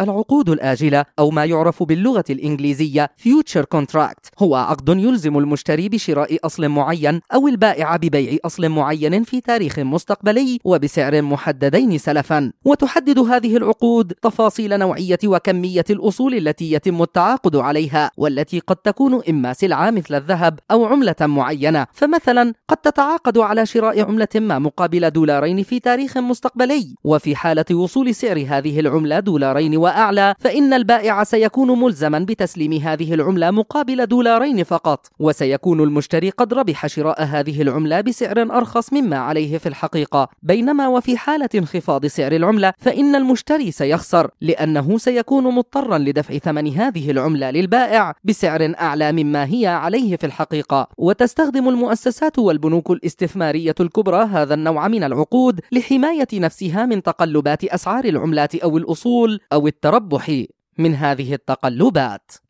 العقود الآجلة أو ما يعرف باللغة الإنجليزية future contract هو عقد يلزم المشتري بشراء أصل معين أو البائع ببيع أصل معين في تاريخ مستقبلي وبسعر محددين سلفا. وتحدد هذه العقود تفاصيل نوعية وكمية الأصول التي يتم التعاقد عليها والتي قد تكون إما سلعة مثل الذهب أو عملة معينة. فمثلا قد تتعاقد على شراء عملة ما مقابل دولارين في تاريخ مستقبلي. وفي حالة وصول سعر هذه العملة دولارين وأعلى فإن البائع سيكون ملزما بتسليم هذه العملة مقابل دولارين فقط. وسيكون المشتري قد ربح شراء هذه العملة بسعر أرخص مما عليه في الحقيقة. بينما وفي حالة انخفاض سعر العملة فإن المشتري سيخسر لأنه سيكون مضطرا لدفع ثمن هذه العملة للبائع بسعر أعلى مما هي عليه في الحقيقة. وتستخدم المؤسسات والبنوك الاستثمارية الكبرى هذا النوع من العقود لحماية نفسها من تقلبات أسعار العملات أو الأصول أو التربح من هذه التقلبات.